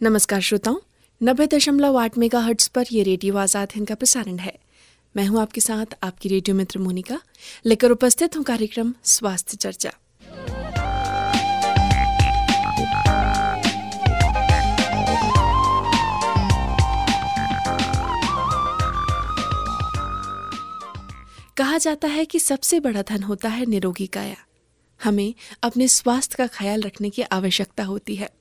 नमस्कार श्रोताओं, नब्बे दशमलव आठ मेगा हर्ट्स पर यह रेडियो आज़ाद हिंद का प्रसारण है। मैं हूँ आपके साथ आपकी रेडियो मित्र मोनिका, लेकर उपस्थित हूँ कार्यक्रम स्वास्थ्य चर्चा। कहा जाता है कि सबसे बड़ा धन होता है निरोगी काया। हमें अपने स्वास्थ्य का ख्याल रखने की आवश्यकता होती है।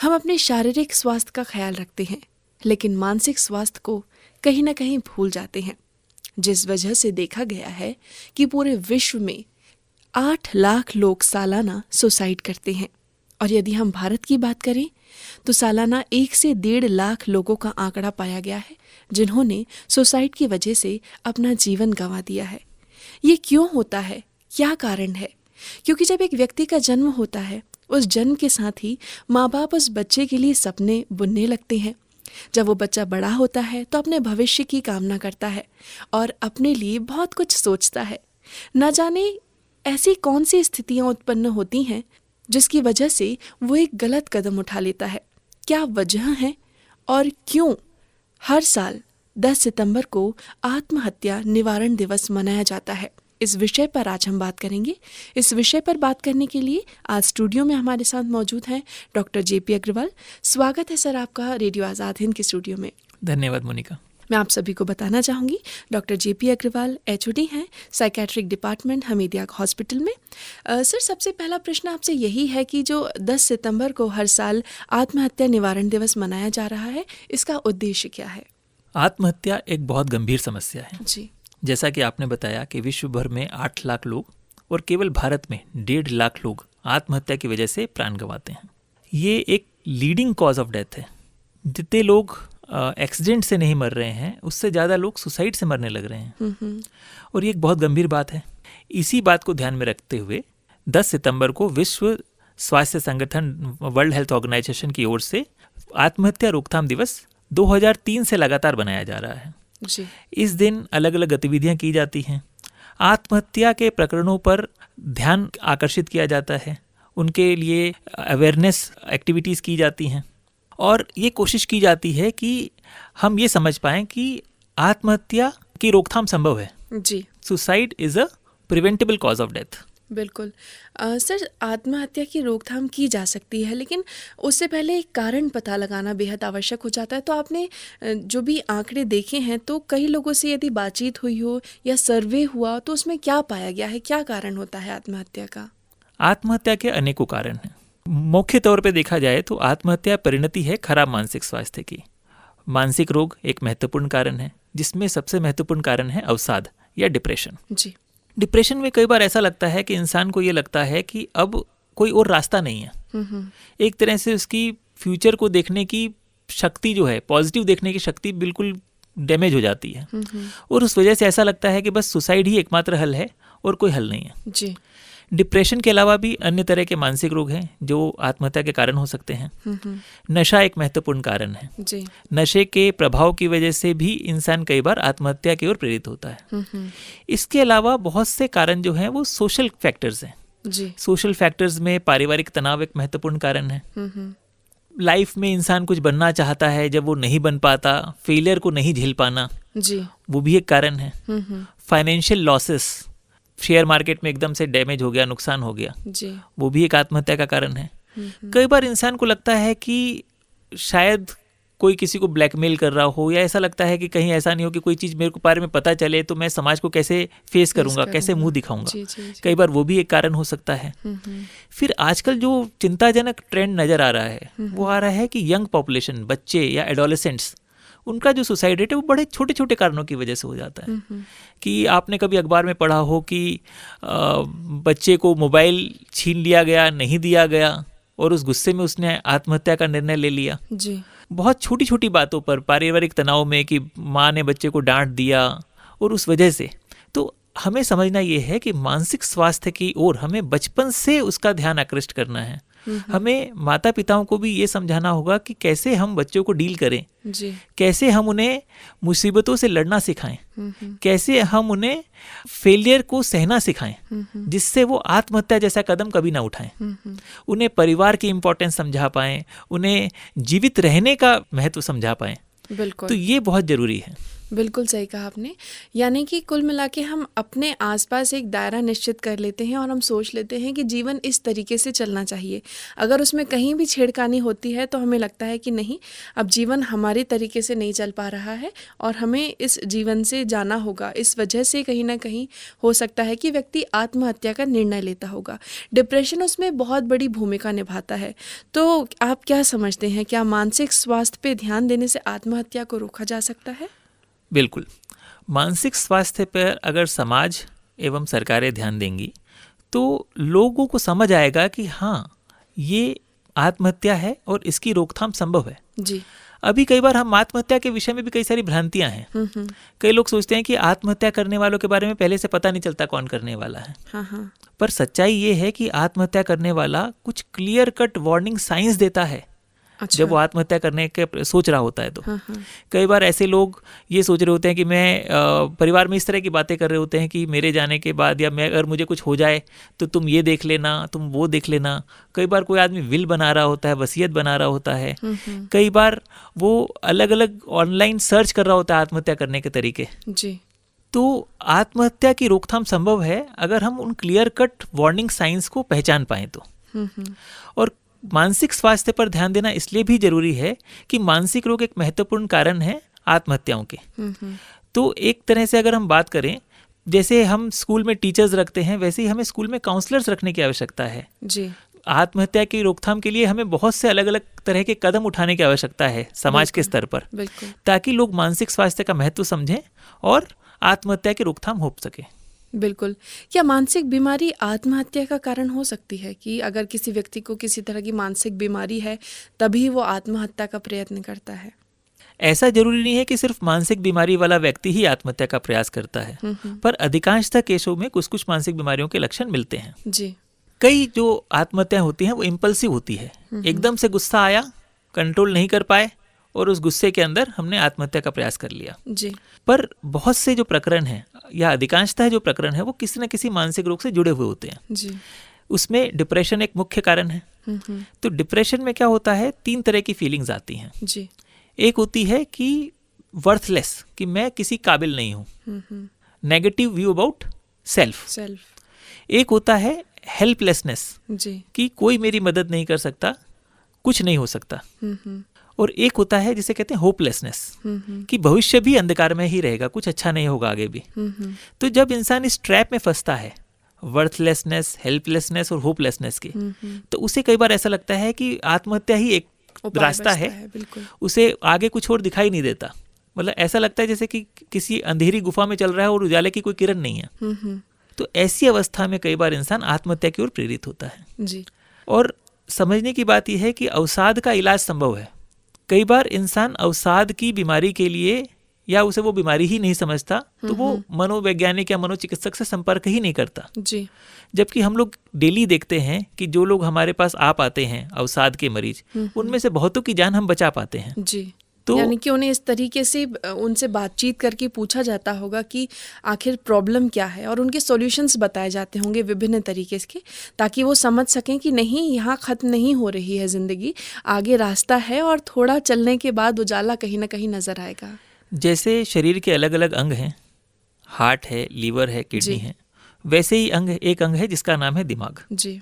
हम अपने शारीरिक स्वास्थ्य का ख्याल रखते हैं, लेकिन मानसिक स्वास्थ्य को कहीं ना कहीं भूल जाते हैं। जिस वजह से देखा गया है कि पूरे विश्व में आठ लाख लोग सालाना सुसाइड करते हैं। और यदि हम भारत की बात करें तो सालाना एक से डेढ़ लाख लोगों का आंकड़ा पाया गया है, जिन्होंने सुसाइड की वजह से अपना जीवन गंवा दिया है। ये क्यों होता है? क्या कारण है? क्योंकि जब एक व्यक्ति का जन्म होता है उस जन्म के साथ ही माँ बाप उस बच्चे के लिए सपने बुनने लगते हैं। जब वो बच्चा बड़ा होता है तो अपने भविष्य की कामना करता है और अपने लिए बहुत कुछ सोचता है। न जाने ऐसी कौन सी स्थितियाँ उत्पन्न होती हैं, जिसकी वजह से वो एक गलत कदम उठा लेता है। क्या वजह है और क्यों हर साल 10 सितंबर को आत्महत्या निवारण दिवस मनाया जाता है? इस विषय पर आज हम बात करेंगे। इस विषय पर बात करने के लिए आज स्टूडियो में हमारे साथ मौजूद हैं डॉक्टर जेपी अग्रवाल। स्वागत है सर आपका रेडियो आज़ाद हिंद के स्टूडियो में। धन्यवाद मोनिका। मैं आप सभी को बताना चाहूँगी doctor J P Agarwal H हैं साइकेट्रिक डिपार्टमेंट हमीदिया हॉस्पिटल में। आ, सर सबसे पहला प्रश्न आपसे यही है कि जो 10 सितंबर को हर साल आत्महत्या निवारण दिवस मनाया जा रहा है इसका उद्देश्य क्या है? आत्महत्या एक बहुत गंभीर समस्या है। जी। जैसा कि आपने बताया कि विश्व भर में आठ लाख लोग और केवल भारत में डेढ़ लाख लोग आत्महत्या की वजह से प्राण गंवाते हैं। ये एक लीडिंग कॉज ऑफ़ डेथ है। जितने लोग एक्सीडेंट से नहीं मर रहे हैं उससे ज़्यादा लोग सुसाइड से मरने लग रहे हैं। और ये एक बहुत गंभीर बात है। इसी बात को ध्यान में रखते हुए 10 सितंबर को विश्व स्वास्थ्य संगठन वर्ल्ड हेल्थ ऑर्गेनाइजेशन की ओर से आत्महत्या रोकथाम दिवस 2003 से लगातार बनाया जा रहा है। इस दिन अलग अलग गतिविधियाँ की जाती हैं। आत्महत्या के प्रकरणों पर ध्यान आकर्षित किया जाता है। उनके लिए अवेयरनेस एक्टिविटीज़ की जाती हैं। और ये कोशिश की जाती है कि हम ये समझ पाएँ कि आत्महत्या की रोकथाम संभव है। जी। Suicide is a preventable cause of death बिल्कुल। आ, सर आत्महत्या की रोकथाम की जा सकती है लेकिन उससे पहले एक कारण पता लगाना बेहद आवश्यक हो जाता है। तो आपने जो भी आंकड़े देखे हैं तो कई लोगों से यदि बातचीत हुई हो या सर्वे हुआ तो उसमें क्या पाया गया है? क्या कारण होता है आत्महत्या का? आत्महत्या के अनेकों कारण हैं। मुख्य तौर पर देखा जाए तो आत्महत्या परिणति है खराब मानसिक स्वास्थ्य की। मानसिक रोग एक महत्वपूर्ण कारण है जिसमें सबसे महत्वपूर्ण कारण है अवसाद या डिप्रेशन। जी। डिप्रेशन में कई बार ऐसा लगता है कि इंसान को ये लगता है कि अब कोई और रास्ता नहीं है। हम्म, हम्म। एक तरह से उसकी फ्यूचर को देखने की शक्ति जो है पॉजिटिव देखने की शक्ति बिल्कुल डैमेज हो जाती है। हम्म, और उस वजह से ऐसा लगता है कि बस सुसाइड ही एकमात्र हल है और कोई हल नहीं है। जी। डिप्रेशन के अलावा भी अन्य तरह के मानसिक रोग हैं जो आत्महत्या के कारण हो सकते हैं। हम्म, हम्म। नशा एक महत्वपूर्ण कारण है। जी। नशे के प्रभाव की वजह से भी इंसान कई बार आत्महत्या की ओर प्रेरित होता है। हम्म। इसके अलावा बहुत से कारण जो हैं वो सोशल फैक्टर्स हैं। जी। सोशल फैक्टर्स में पारिवारिक तनाव एक महत्वपूर्ण कारण है। लाइफ में इंसान कुछ बनना चाहता है जब वो नहीं बन पाता फेलियर को नहीं झेल पाना जी। वो भी एक कारण है। फाइनेंशियल लॉसेस शेयर मार्केट में एकदम से डैमेज हो गया नुकसान हो गया। जी। वो भी एक आत्महत्या का कारण है। कई बार इंसान को लगता है कि शायद कोई किसी को ब्लैकमेल कर रहा हो या ऐसा लगता है कि कहीं ऐसा नहीं हो कि कोई चीज़ मेरे को बारे में पता चले तो मैं समाज को कैसे फेस करूँगा कैसे मुँह दिखाऊँगा। कई बार वो भी एक कारण हो सकता है। फिर आजकल जो चिंताजनक ट्रेंड नज़र आ रहा है वो आ रहा है कि यंग पॉपुलेशन बच्चे या एडोलेसेंट्स उनका जो सुसाइड रेट है वो बड़े छोटे छोटे कारणों की वजह से हो जाता है। कि आपने कभी अखबार में पढ़ा हो कि बच्चे को मोबाइल छीन लिया गया नहीं दिया गया और उस गुस्से में उसने आत्महत्या का निर्णय ले लिया? जी। बहुत छोटी छोटी बातों पर पारिवारिक तनाव में कि माँ ने बच्चे को डांट दिया और उस वजह से। तो हमें समझना ये है कि मानसिक स्वास्थ्य की ओर हमें बचपन से उसका ध्यान आकृष्ट करना है। हमें माता पिताओं को भी ये समझाना होगा कि कैसे हम बच्चों को डील करें। जी। कैसे हम उन्हें मुसीबतों से लड़ना सिखाएँ। कैसे हम उन्हें फेलियर को सहना सिखाएँ जिससे वो आत्महत्या जैसा कदम कभी ना उठाएँ। उन्हें परिवार की इम्पोर्टेंस समझा पाएँ उन्हें जीवित रहने का महत्व समझा पाएँ। तो ये बहुत ज़रूरी है। बिल्कुल सही कहा आपने। यानी कि कुल मिला के हम अपने आसपास एक दायरा निश्चित कर लेते हैं और हम सोच लेते हैं कि जीवन इस तरीके से चलना चाहिए। अगर उसमें कहीं भी छेड़खानी होती है तो हमें लगता है कि नहीं, अब जीवन हमारे तरीके से नहीं चल पा रहा है और हमें इस जीवन से जाना होगा। इस वजह से कहीं ना कहीं हो सकता है कि व्यक्ति आत्महत्या का निर्णय लेता होगा। डिप्रेशन उसमें बहुत बड़ी भूमिका निभाता है। तो आप क्या समझते हैं? क्या मानसिक स्वास्थ्य पर ध्यान देने से आत्महत्या को रोका जा सकता है? बिल्कुल। मानसिक स्वास्थ्य पर अगर समाज एवं सरकारें ध्यान देंगी तो लोगों को समझ आएगा कि हाँ ये आत्महत्या है और इसकी रोकथाम संभव है। जी। अभी कई बार हम आत्महत्या के विषय में भी कई सारी भ्रांतियाँ हैं। हम्म हम्म। कई लोग सोचते हैं कि आत्महत्या करने वालों के बारे में पहले से पता नहीं चलता कौन करने वाला है। हाँ हाँ। पर सच्चाई ये है कि आत्महत्या करने वाला कुछ क्लियर कट वार्निंग साइंस देता है। अच्छा। जब वो आत्महत्या करने के सोच रहा होता है तो। हाँ हाँ। कई बार ऐसे लोग ये सोच रहे होते हैं कि मैं परिवार में इस तरह की बातें कर रहे होते हैं कि मेरे जाने के बाद या मैं अगर मुझे कुछ हो जाए तो तुम ये देख लेना तुम वो देख लेना। कई बार कोई आदमी विल बना रहा होता है वसीयत बना रहा होता है। हम्म हम्म। कई बार वो अलग अलग ऑनलाइन सर्च कर रहा होता है आत्महत्या करने के तरीके। जी। तो आत्महत्या की रोकथाम संभव है अगर हम उन क्लियर कट वार्निंग साइंस को पहचान पाएँ तो। हम्म। और मानसिक स्वास्थ्य पर ध्यान देना इसलिए भी ज़रूरी है कि मानसिक रोग एक महत्वपूर्ण कारण है आत्महत्याओं के। तो एक तरह से अगर हम बात करें जैसे हम स्कूल में टीचर्स रखते हैं वैसे ही हमें स्कूल में काउंसलर्स रखने की आवश्यकता है। जी। आत्महत्या की रोकथाम के लिए हमें बहुत से अलग अलग तरह के कदम उठाने की आवश्यकता है समाज के स्तर पर। ताकि लोग मानसिक स्वास्थ्य का महत्व समझें और आत्महत्या की रोकथाम हो सके। बिल्कुल। क्या मानसिक बीमारी आत्महत्या का कारण हो सकती है कि अगर किसी व्यक्ति को किसी तरह की मानसिक बीमारी है तभी वो आत्महत्या का प्रयत्न करता है? ऐसा ज़रूरी नहीं है कि सिर्फ़ मानसिक बीमारी वाला व्यक्ति ही आत्महत्या का प्रयास करता है हम्म हम्म। पर अधिकांशतः केसों में कुछ कुछ मानसिक बीमारियों के लक्षण मिलते हैं। जी। कई जो आत्महत्या होती हैं वो इम्पल्सिव होती है। एकदम से गुस्सा आया कंट्रोल नहीं कर पाए और उस गुस्से के अंदर हमने आत्महत्या का प्रयास कर लिया। जी। पर बहुत से जो प्रकरण हैं या अधिकांशतः जो प्रकरण है वो किसी न किसी मानसिक रोग से जुड़े हुए होते हैं। जी। उसमें डिप्रेशन एक मुख्य कारण है। हम्म हम्म। तो डिप्रेशन में क्या होता है? तीन तरह की फीलिंग्स आती हैं। जी। एक होती है कि वर्थलेस कि मैं किसी काबिल नहीं हूँ। Negative view about self self एक होता है हेल्पलेसनेस जी। कि कोई मेरी मदद नहीं कर सकता कुछ नहीं हो सकता। हम्म। और एक होता है जिसे कहते हैं होपलेसनेस कि भविष्य भी अंधकार में ही रहेगा कुछ अच्छा नहीं होगा आगे भी। तो जब इंसान इस ट्रैप में फंसता है वर्थलेसनेस हेल्पलेसनेस और होपलेसनेस की तो उसे कई बार ऐसा लगता है कि आत्महत्या ही एक रास्ता बचता है। उसे आगे कुछ और दिखाई नहीं देता। मतलब ऐसा लगता है जैसे कि किसी अंधेरी गुफा में चल रहा है और उजाले की कोई किरण नहीं है। तो ऐसी अवस्था में कई बार इंसान आत्महत्या की ओर प्रेरित होता है। जी। और समझने की बात यह है कि अवसाद का इलाज संभव है। कई बार इंसान अवसाद की बीमारी के लिए या उसे वो बीमारी ही नहीं समझता तो वो मनोवैज्ञानिक या मनोचिकित्सक से संपर्क ही नहीं करता। जी। जबकि हम लोग डेली देखते हैं कि जो लोग हमारे पास आ पाते हैं अवसाद के मरीज़ उनमें से बहुतों की जान हम बचा पाते हैं। जी। तो यानी कि उन्हें इस तरीके से उनसे बातचीत करके पूछा जाता होगा कि आखिर प्रॉब्लम क्या है और उनके सॉल्यूशंस बताए जाते होंगे विभिन्न तरीके के ताकि वो समझ सकें कि नहीं यहाँ ख़त्म नहीं हो रही है ज़िंदगी आगे रास्ता है और थोड़ा चलने के बाद उजाला कहीं ना कहीं नज़र आएगा। जैसे शरीर के अलग अलग अंग हैं हार्ट है लीवर है किडनी है वैसे ही अंग एक अंग है जिसका नाम है दिमाग। जी।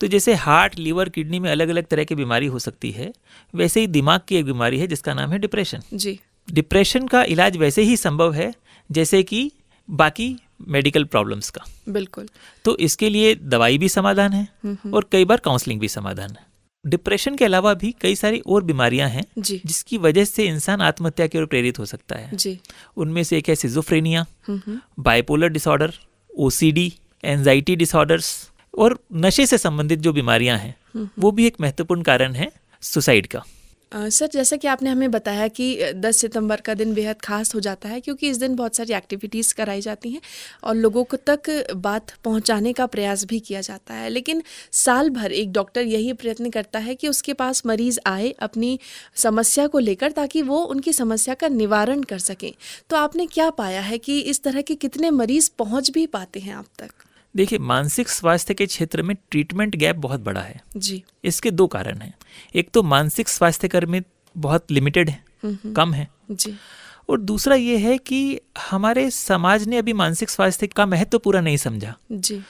तो जैसे हार्ट लीवर किडनी में अलग अलग तरह की बीमारी हो सकती है वैसे ही दिमाग की एक बीमारी है जिसका नाम है डिप्रेशन जी। डिप्रेशन का इलाज वैसे ही संभव है जैसे कि बाकी मेडिकल प्रॉब्लम्स का। बिल्कुल। तो इसके लिए दवाई भी समाधान है और कई बार काउंसलिंग भी समाधान है। डिप्रेशन के अलावा भी कई सारी और बीमारियाँ हैं जिसकी वजह से इंसान आत्महत्या की ओर प्रेरित हो सकता है। जी। उनमें से एक है सिजोफ्रेनिया हम्म हम्म। Bipolar disorder OCD anxiety disorders और नशे से संबंधित जो बीमारियाँ हैं वो भी एक महत्वपूर्ण कारण है सुसाइड का। सर जैसा कि आपने हमें बताया कि 10 सितंबर का दिन बेहद खास हो जाता है क्योंकि इस दिन बहुत सारी एक्टिविटीज़ कराई जाती हैं और लोगों को तक बात पहुँचाने का प्रयास भी किया जाता है। लेकिन साल भर एक डॉक्टर यही प्रयत्न करता है कि उसके पास मरीज़ आए अपनी समस्या को लेकर ताकि वो उनकी समस्या का निवारण कर सकें। तो आपने क्या पाया है कि इस तरह के कितने मरीज़ पहुँच भी पाते हैं आप तक? देखिए मानसिक स्वास्थ्य के क्षेत्र में ट्रीटमेंट गैप बहुत बड़ा है। जी। इसके दो कारण हैं। एक तो मानसिक स्वास्थ्य कर्मी बहुत लिमिटेड है कम है। जी। और दूसरा ये है कि हमारे समाज ने अभी मानसिक स्वास्थ्य का महत्व तो पूरा नहीं समझा। जी।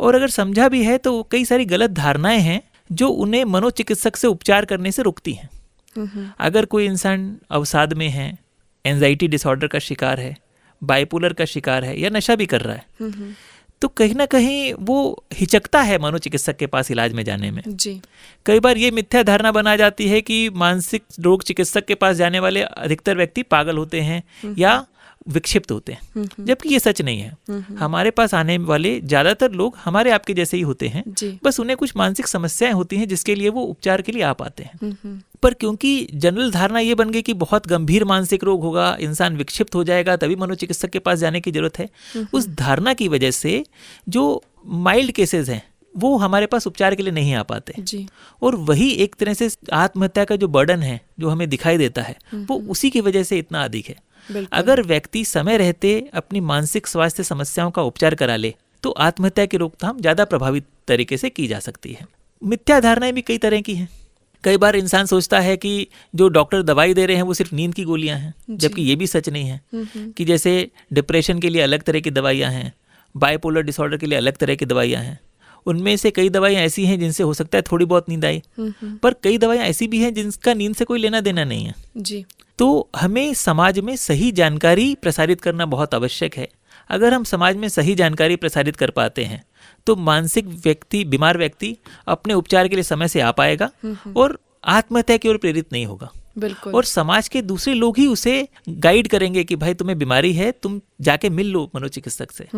और अगर समझा भी है तो कई सारी गलत धारणाएँ हैं जो उन्हें मनोचिकित्सक से उपचार करने से रुकती हैं। अगर कोई इंसान अवसाद में है एंजाइटी डिसऑर्डर का शिकार है बाइपोलर का शिकार है या नशा भी कर रहा है तो कहीं ना कहीं वो हिचकता है मनोचिकित्सक के पास इलाज में जाने में। जी। कई बार ये मिथ्या धारणा बना जाती है कि मानसिक रोग चिकित्सक के पास जाने वाले अधिकतर व्यक्ति पागल होते हैं या विक्षिप्त होते हैं। जबकि ये सच नहीं है। हमारे पास आने वाले ज़्यादातर लोग हमारे आपके जैसे ही होते हैं। बस उन्हें कुछ मानसिक समस्याएँ होती हैं जिसके लिए वो उपचार के लिए आ पाते हैं। पर क्योंकि जनरल धारणा ये बन गई कि बहुत गंभीर मानसिक रोग होगा इंसान विक्षिप्त हो जाएगा तभी मनोचिकित्सक के पास जाने की ज़रूरत है। उस धारणा की वजह से जो माइल्ड केसेस हैं वो हमारे पास उपचार के लिए नहीं आ पाते। जी। और वही एक तरह से आत्महत्या का जो बर्डन है जो हमें दिखाई देता है वो उसी की वजह से इतना अधिक है। अगर व्यक्ति समय रहते अपनी मानसिक स्वास्थ्य समस्याओं का उपचार करा ले तो आत्महत्या की रोकथाम ज़्यादा प्रभावित तरीके से की जा सकती है। मिथ्या धारणाएँ भी कई तरह की हैं। कई बार इंसान सोचता है कि जो डॉक्टर दवाई दे रहे हैं वो सिर्फ़ नींद की गोलियाँ हैं जबकि ये भी सच नहीं है कि जैसे डिप्रेशन के लिए अलग तरह की दवाइयाँ हैं बायपोलर डिसऑर्डर के लिए अलग तरह की दवाइयाँ हैं। उनमें से कई दवाइयाँ ऐसी हैं जिनसे हो सकता है थोड़ी बहुत नींद आई पर कई दवाइयाँ ऐसी भी हैं जिनका नींद से कोई लेना देना नहीं है। जी। तो हमें समाज में सही जानकारी प्रसारित करना बहुत आवश्यक है। अगर हम समाज में सही जानकारी प्रसारित कर पाते हैं तो मानसिक व्यक्ति बीमार व्यक्ति अपने उपचार के लिए समय से आ पाएगा और आत्महत्या की ओर प्रेरित नहीं होगा। बिल्कुल। और समाज के दूसरे लोग ही उसे गाइड करेंगे कि भाई तुम्हें बीमारी है तुम जाके मिल लो मनोचिकित्सक से।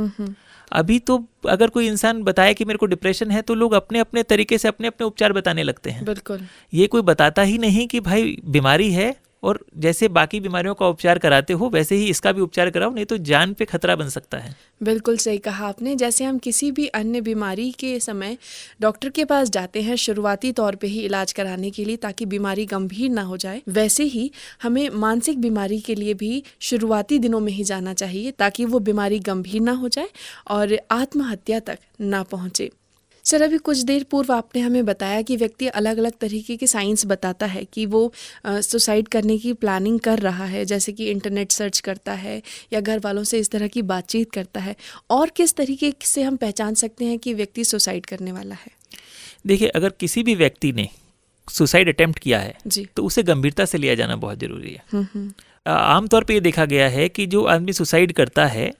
अभी तो अगर कोई इंसान बताए कि मेरे को डिप्रेशन है तो लोग अपने अपने तरीके से अपने अपने उपचार बताने लगते हैं। बिल्कुल। ये कोई बताता ही नहीं कि भाई बीमारी है और जैसे बाकी बीमारियों का उपचार कराते हो, वैसे ही इसका भी उपचार कराओ, नहीं तो जान पे खतरा बन सकता है। बिल्कुल सही कहा आपने। जैसे हम किसी भी अन्य बीमारी के समय डॉक्टर के पास जाते हैं शुरुआती तौर पे ही इलाज कराने के लिए ताकि बीमारी गंभीर ना हो जाए, वैसे ही हमें मानसिक बीमारी के लिए भी शुरुआती दिनों में ही जाना चाहिए ताकि वो बीमारी गंभीर ना हो जाए और आत्महत्या तक ना पहुँचे। सर अभी कुछ देर पूर्व आपने हमें बताया कि व्यक्ति अलग अलग तरीके की साइंस बताता है कि वो सुसाइड करने की प्लानिंग कर रहा है जैसे कि इंटरनेट सर्च करता है या घर वालों से इस तरह की बातचीत करता है। और किस तरीके से हम पहचान सकते हैं कि व्यक्ति सुसाइड करने वाला है? देखिए अगर किसी भी व्यक्ति ने सुसाइड अटेम्प्ट किया है जी। तो उसे गंभीरता से लिया जाना बहुत ज़रूरी है। आमतौर पर यह देखा गया है कि जो आदमी सुसाइड करता है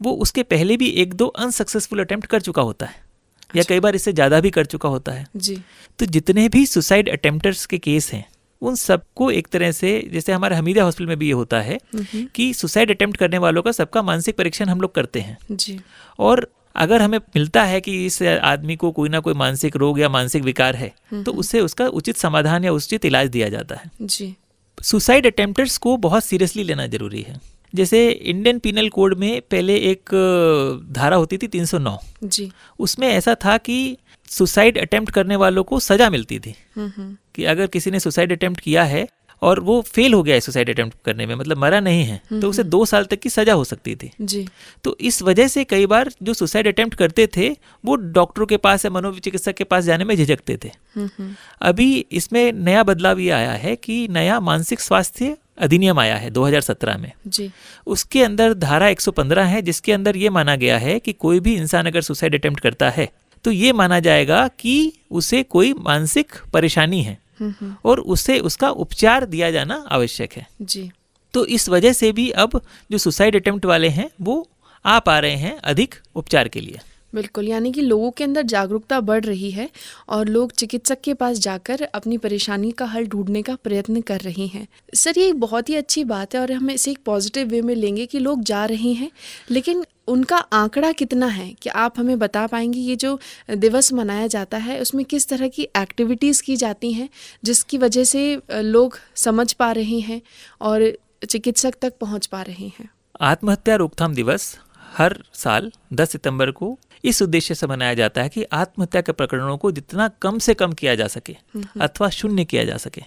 वो उसके पहले भी एक दो अनसक्सेसफुल अटेम्प्ट कर चुका होता है। या कई बार इससे ज़्यादा भी कर चुका होता है। जी। तो जितने भी सुसाइड अटेम्प्टर्स के केस हैं उन सबको एक तरह से जैसे हमारे हमीदा हॉस्पिटल में भी ये होता है कि सुसाइड अटेम्प्ट करने वालों का सबका मानसिक परीक्षण हम लोग करते हैं। जी। और अगर हमें मिलता है कि इस आदमी को कोई ना कोई मानसिक रोग या मानसिक विकार है तो उससे उसका उचित समाधान या उचित इलाज दिया जाता है। जी। सुसाइड अटेम्प्टर्स को बहुत सीरियसली लेना ज़रूरी है। जैसे इंडियन पिनल कोड में पहले एक धारा होती थी 309 जी। उसमें ऐसा था कि सुसाइड अटेम्प्ट करने वालों को सजा मिलती थी। कि अगर किसी ने सुसाइड अटेम्प्ट किया है और वो फेल हो गया है सुसाइड अटेम्प्ट करने में मतलब मरा नहीं है तो उसे दो साल तक की सजा हो सकती थी। जी। तो इस वजह से कई बार जो सुसाइड अटेम्प्ट करते थे वो डॉक्टरों के पास या मनोचिकित्सक के पास जाने में झिझकते थे। अभी इसमें नया बदलाव ये आया है कि नया मानसिक स्वास्थ्य अधिनियम आया है 2017 में। जी। उसके अंदर धारा 115 है जिसके अंदर ये माना गया है कि कोई भी इंसान अगर सुसाइड अटेम्प्ट करता है तो ये माना जाएगा कि उसे कोई मानसिक परेशानी है और उसे उसका उपचार दिया जाना आवश्यक है। जी। तो इस वजह से भी अब जो सुसाइड अटेम्प्ट वाले हैं वो आ पा रहे हैं अधिक उपचार के लिए। बिल्कुल, यानी कि लोगों के अंदर जागरूकता बढ़ रही है और लोग चिकित्सक के पास जाकर अपनी परेशानी का हल ढूँढने का प्रयत्न कर रहे हैं। सर, ये बहुत ही अच्छी बात है और हम इसे एक पॉजिटिव वे में लेंगे कि लोग जा रहे हैं, लेकिन उनका आंकड़ा कितना है? कि आप हमें बता पाएँगे ये जो दिवस मनाया जाता है, उसमें किस तरह की एक्टिविटीज़ की जाती हैं, जिसकी वजह से लोग समझ पा रहे हैं और चिकित्सक तक पहुँच पा रहे हैं? आत्महत्या रोकथाम दिवस हर साल 10 सितंबर को इस उद्देश्य से मनाया जाता है कि आत्महत्या के प्रकरणों को जितना कम से कम किया जा सके अथवा शून्य किया जा सके।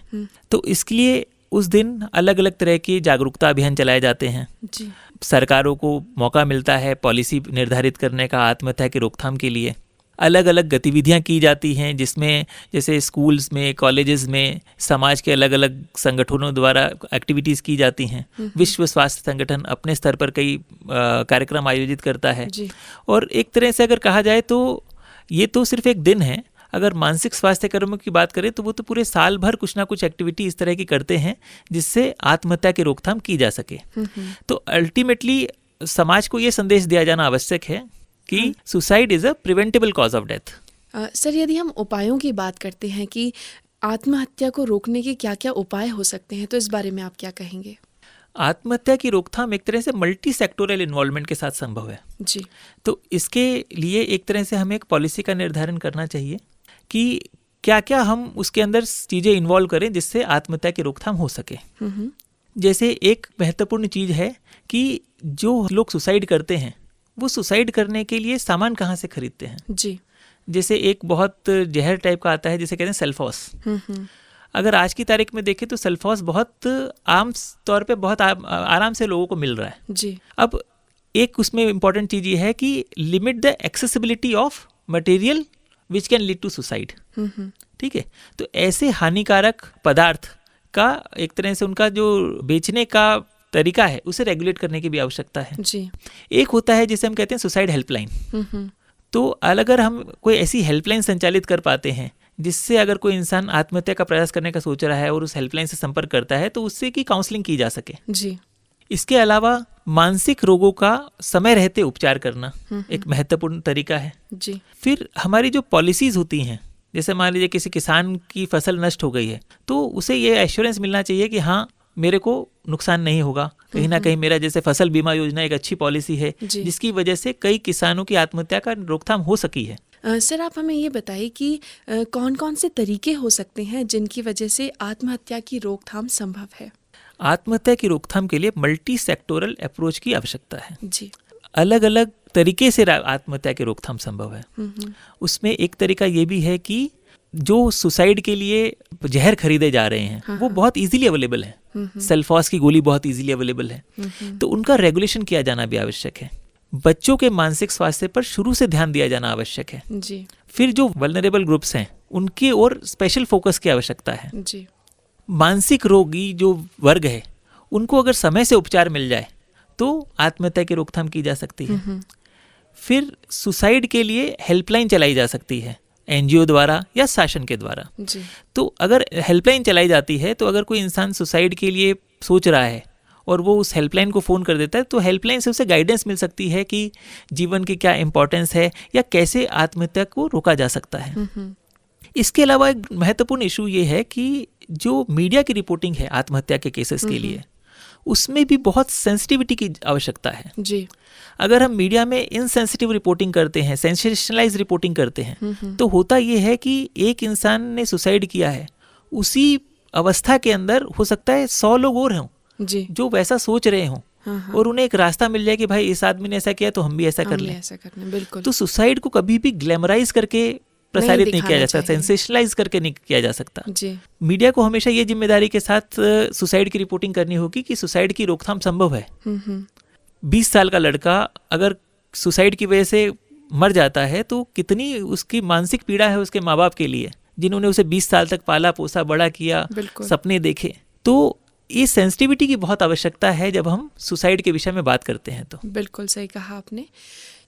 तो इसके लिए उस दिन अलग अलग तरह के जागरूकता अभियान चलाए जाते हैं। जी। सरकारों को मौका मिलता है पॉलिसी निर्धारित करने का आत्महत्या की रोकथाम के लिए। अलग अलग गतिविधियाँ की जाती हैं जिसमें जैसे स्कूल्स में कॉलेजेस में समाज के अलग अलग संगठनों द्वारा एक्टिविटीज़ की जाती हैं। विश्व स्वास्थ्य संगठन अपने स्तर पर कई कार्यक्रम आयोजित करता है। और एक तरह से अगर कहा जाए तो ये तो सिर्फ़ एक दिन है। अगर मानसिक स्वास्थ्य कर्मों की बात करें तो वो तो पूरे साल भर कुछ ना कुछ एक्टिविटी इस तरह की करते हैं जिससे आत्महत्या की रोकथाम की जा सके। तो अल्टीमेटली समाज को ये संदेश दिया जाना आवश्यक है कि suicide is a preventable cause of death sir यदि हम उपायों की बात करते हैं कि आत्महत्या को रोकने के क्या क्या उपाय हो सकते हैं तो इस बारे में आप क्या कहेंगे? आत्महत्या की रोकथाम एक तरह से मल्टी सेक्टोरल इन्वॉल्वमेंट के साथ संभव है। जी। तो इसके लिए एक तरह से हमें एक पॉलिसी का निर्धारण करना चाहिए कि क्या क्या हम उसके अंदर चीज़ें इन्वॉल्व करें जिससे आत्महत्या की रोकथाम हो सके। जैसे एक महत्वपूर्ण चीज़ है कि जो लोग सुसाइड करते हैं वो सुसाइड करने के लिए सामान कहाँ से खरीदते हैं? जी। जैसे एक बहुत जहर टाइप का आता है जिसे कहते हैं सेल्फॉस। अगर आज की तारीख में देखें तो सल्फॉस बहुत आम तौर पे बहुत आ, आराम से लोगों को मिल रहा है। जी। अब एक उसमें इंपॉर्टेंट चीज़ ये है कि limit the accessibility of material which can lead to suicide ठीक है? तो ऐसे हानिकारक पदार्थ का एक तरह से उनका जो बेचने का तरीका है उसे रेगुलेट करने की भी आवश्यकता है। जी। एक होता है जिसे हम कहते हैं सुसाइड हेल्पलाइन तो अगर हम कोई ऐसी हेल्पलाइन संचालित कर पाते हैं जिससे अगर कोई इंसान आत्महत्या का प्रयास करने का सोच रहा है और उस हेल्पलाइन से संपर्क करता है तो उससे की काउंसलिंग की जा सके। जी। इसके अलावा मानसिक रोगों का समय रहते उपचार करना एक महत्वपूर्ण तरीका है। जी। फिर हमारी जो पॉलिसीज़ होती हैं जैसे मान लीजिए किसी किसान की फ़सल नष्ट हो गई है तो उसे ये एश्योरेंस मिलना चाहिए कि हाँ मेरे को नुकसान नहीं होगा। कहीं ना कहीं मेरा जैसे फ़सल बीमा योजना एक अच्छी पॉलिसी है जिसकी वजह से कई किसानों की आत्महत्या का रोकथाम हो सकी है। सर आप हमें ये बताइए कि कौन कौन से तरीके हो सकते हैं जिनकी वजह से आत्महत्या की रोकथाम संभव है? आत्महत्या की रोकथाम के लिए मल्टी सेक्टोरल अप्रोच की आवश्यकता है। जी। अलग अलग तरीके से आत्महत्या की रोकथाम संभव है। उसमें एक तरीका ये भी है कि जो सुसाइड के लिए जहर खरीदे जा रहे हैं हाँ, वो हाँ। बहुत इजीली अवेलेबल है। सेल्फॉस की गोली बहुत इजीली अवेलेबल है। तो उनका रेगुलेशन किया जाना भी आवश्यक है। बच्चों के मानसिक स्वास्थ्य पर शुरू से ध्यान दिया जाना आवश्यक है। जी। फिर जो वलनरेबल ग्रुप्स हैं उनके और स्पेशल फोकस की आवश्यकता है। जी। मानसिक रोगी जो वर्ग है उनको अगर समय से उपचार मिल जाए तो आत्महत्या की रोकथाम की जा सकती है। फिर सुसाइड के लिए हेल्पलाइन चलाई जा सकती है। एनजीओ द्वारा या शासन के द्वारा। जी। तो अगर हेल्पलाइन चलाई जाती है तो अगर कोई इंसान सुसाइड के लिए सोच रहा है और वो उस हेल्पलाइन को फ़ोन कर देता है तो हेल्पलाइन से उसे गाइडेंस मिल सकती है कि जीवन की क्या इंपॉर्टेंस है या कैसे आत्महत्या को रोका जा सकता है। इसके अलावा एक महत्वपूर्ण इशू ये है कि जो मीडिया की रिपोर्टिंग है आत्महत्या के केसेस के लिए उसमें भी बहुत सेंसिटिविटी की आवश्यकता है। जी। अगर हम मीडिया में इनसेंसिटिव रिपोर्टिंग करते हैं सेंसेशनलाइज रिपोर्टिंग करते हैं तो होता ये है कि एक इंसान ने सुसाइड किया है उसी अवस्था के अंदर हो सकता है सौ लोग और हों जी। जो वैसा सोच रहे हों हाँ, हाँ। और उन्हें एक रास्ता मिल जाए कि भाई इस आदमी ने ऐसा किया तो हम भी ऐसा कर लें। ऐसा करने बिल्कुल। तो सुसाइड को कभी भी ग्लैमराइज करके प्रसारित नहीं, नहीं किया जा सकता सेंसेशनलाइज करके नहीं किया जा सकता। जी। मीडिया को हमेशा ये ज़िम्मेदारी के साथ सुसाइड की रिपोर्टिंग करनी होगी कि सुसाइड की रोकथाम संभव है। हम्म, हम्म। बीस साल का लड़का अगर सुसाइड की वजह से मर जाता है तो कितनी उसकी मानसिक पीड़ा है उसके माँ बाप के लिए जिन्होंने उसे बीस साल तक पाला पोसा बड़ा किया सपने देखे। तो इस सेंसिटिविटी की बहुत आवश्यकता है जब हम सुसाइड के विषय में बात करते हैं तो। बिल्कुल सही कहा आपने।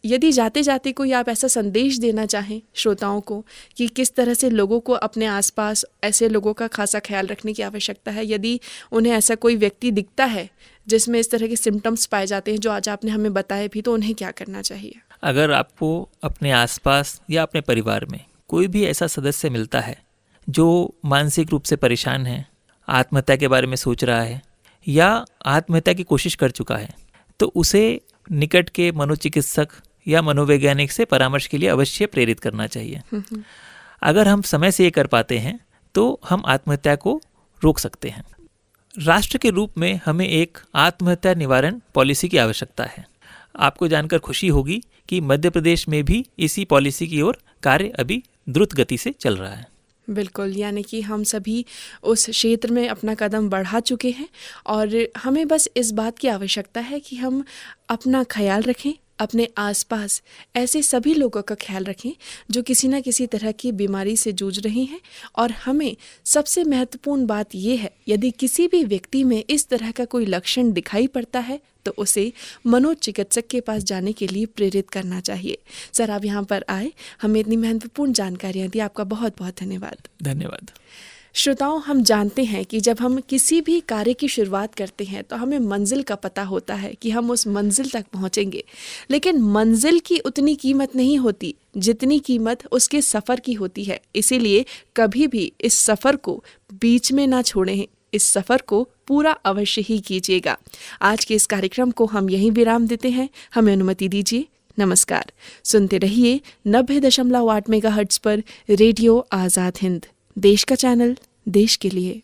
यदि जाते जाते कोई आप ऐसा संदेश देना चाहें श्रोताओं को कि किस तरह से लोगों को अपने आसपास ऐसे लोगों का खासा ख्याल रखने की आवश्यकता है, यदि उन्हें ऐसा कोई व्यक्ति दिखता है जिसमें इस तरह के सिम्टम्स पाए जाते हैं जो आज आपने हमें बताए भी तो उन्हें क्या करना चाहिए? अगर आपको अपने आसपास या अपने परिवार में कोई भी ऐसा सदस्य मिलता है जो मानसिक रूप से परेशान है, आत्महत्या के बारे में सोच रहा है या आत्महत्या की कोशिश कर चुका है तो उसे निकट के मनोचिकित्सक या मनोवैज्ञानिक से परामर्श के लिए अवश्य प्रेरित करना चाहिए। अगर हम समय से ये कर पाते हैं तो हम आत्महत्या को रोक सकते हैं। राष्ट्र के रूप में हमें एक आत्महत्या निवारण पॉलिसी की आवश्यकता है। आपको जानकर खुशी होगी कि मध्य प्रदेश में भी इसी पॉलिसी की ओर कार्य अभी द्रुत गति से चल रहा है। बिल्कुल, यानी कि हम सभी उस क्षेत्र में अपना कदम बढ़ा चुके हैं और हमें बस इस बात की आवश्यकता है कि हम अपना ख्याल रखें अपने आसपास ऐसे सभी लोगों का ख्याल रखें जो किसी न किसी तरह की बीमारी से जूझ रहे हैं। और हमें सबसे महत्वपूर्ण बात यह है, यदि किसी भी व्यक्ति में इस तरह का कोई लक्षण दिखाई पड़ता है तो उसे मनोचिकित्सक के पास जाने के लिए प्रेरित करना चाहिए। सर, आप यहाँ पर आए, हमें इतनी महत्वपूर्ण जानकारियाँ दी। आपका बहुत बहुत धन्यवाद। धन्यवाद। श्रोताओं, हम जानते हैं कि जब हम किसी भी कार्य की शुरुआत करते हैं तो हमें मंजिल का पता होता है कि हम उस मंजिल तक पहुँचेंगे। लेकिन मंजिल की उतनी कीमत नहीं होती, जितनी कीमत उसके सफ़र की होती है। इसीलिए कभी भी इस सफ़र को बीच में ना छोड़ें, इस सफ़र को पूरा अवश्य ही कीजिएगा। आज के इस कार्यक्रम को हम यहीं विराम देते हैं। हमें अनुमति दीजिए। नमस्कार। सुनते रहिए नब्बे दशमलव आठ मेगा पर रेडियो आज़ाद हिंद। देश का चैनल देश के लिए।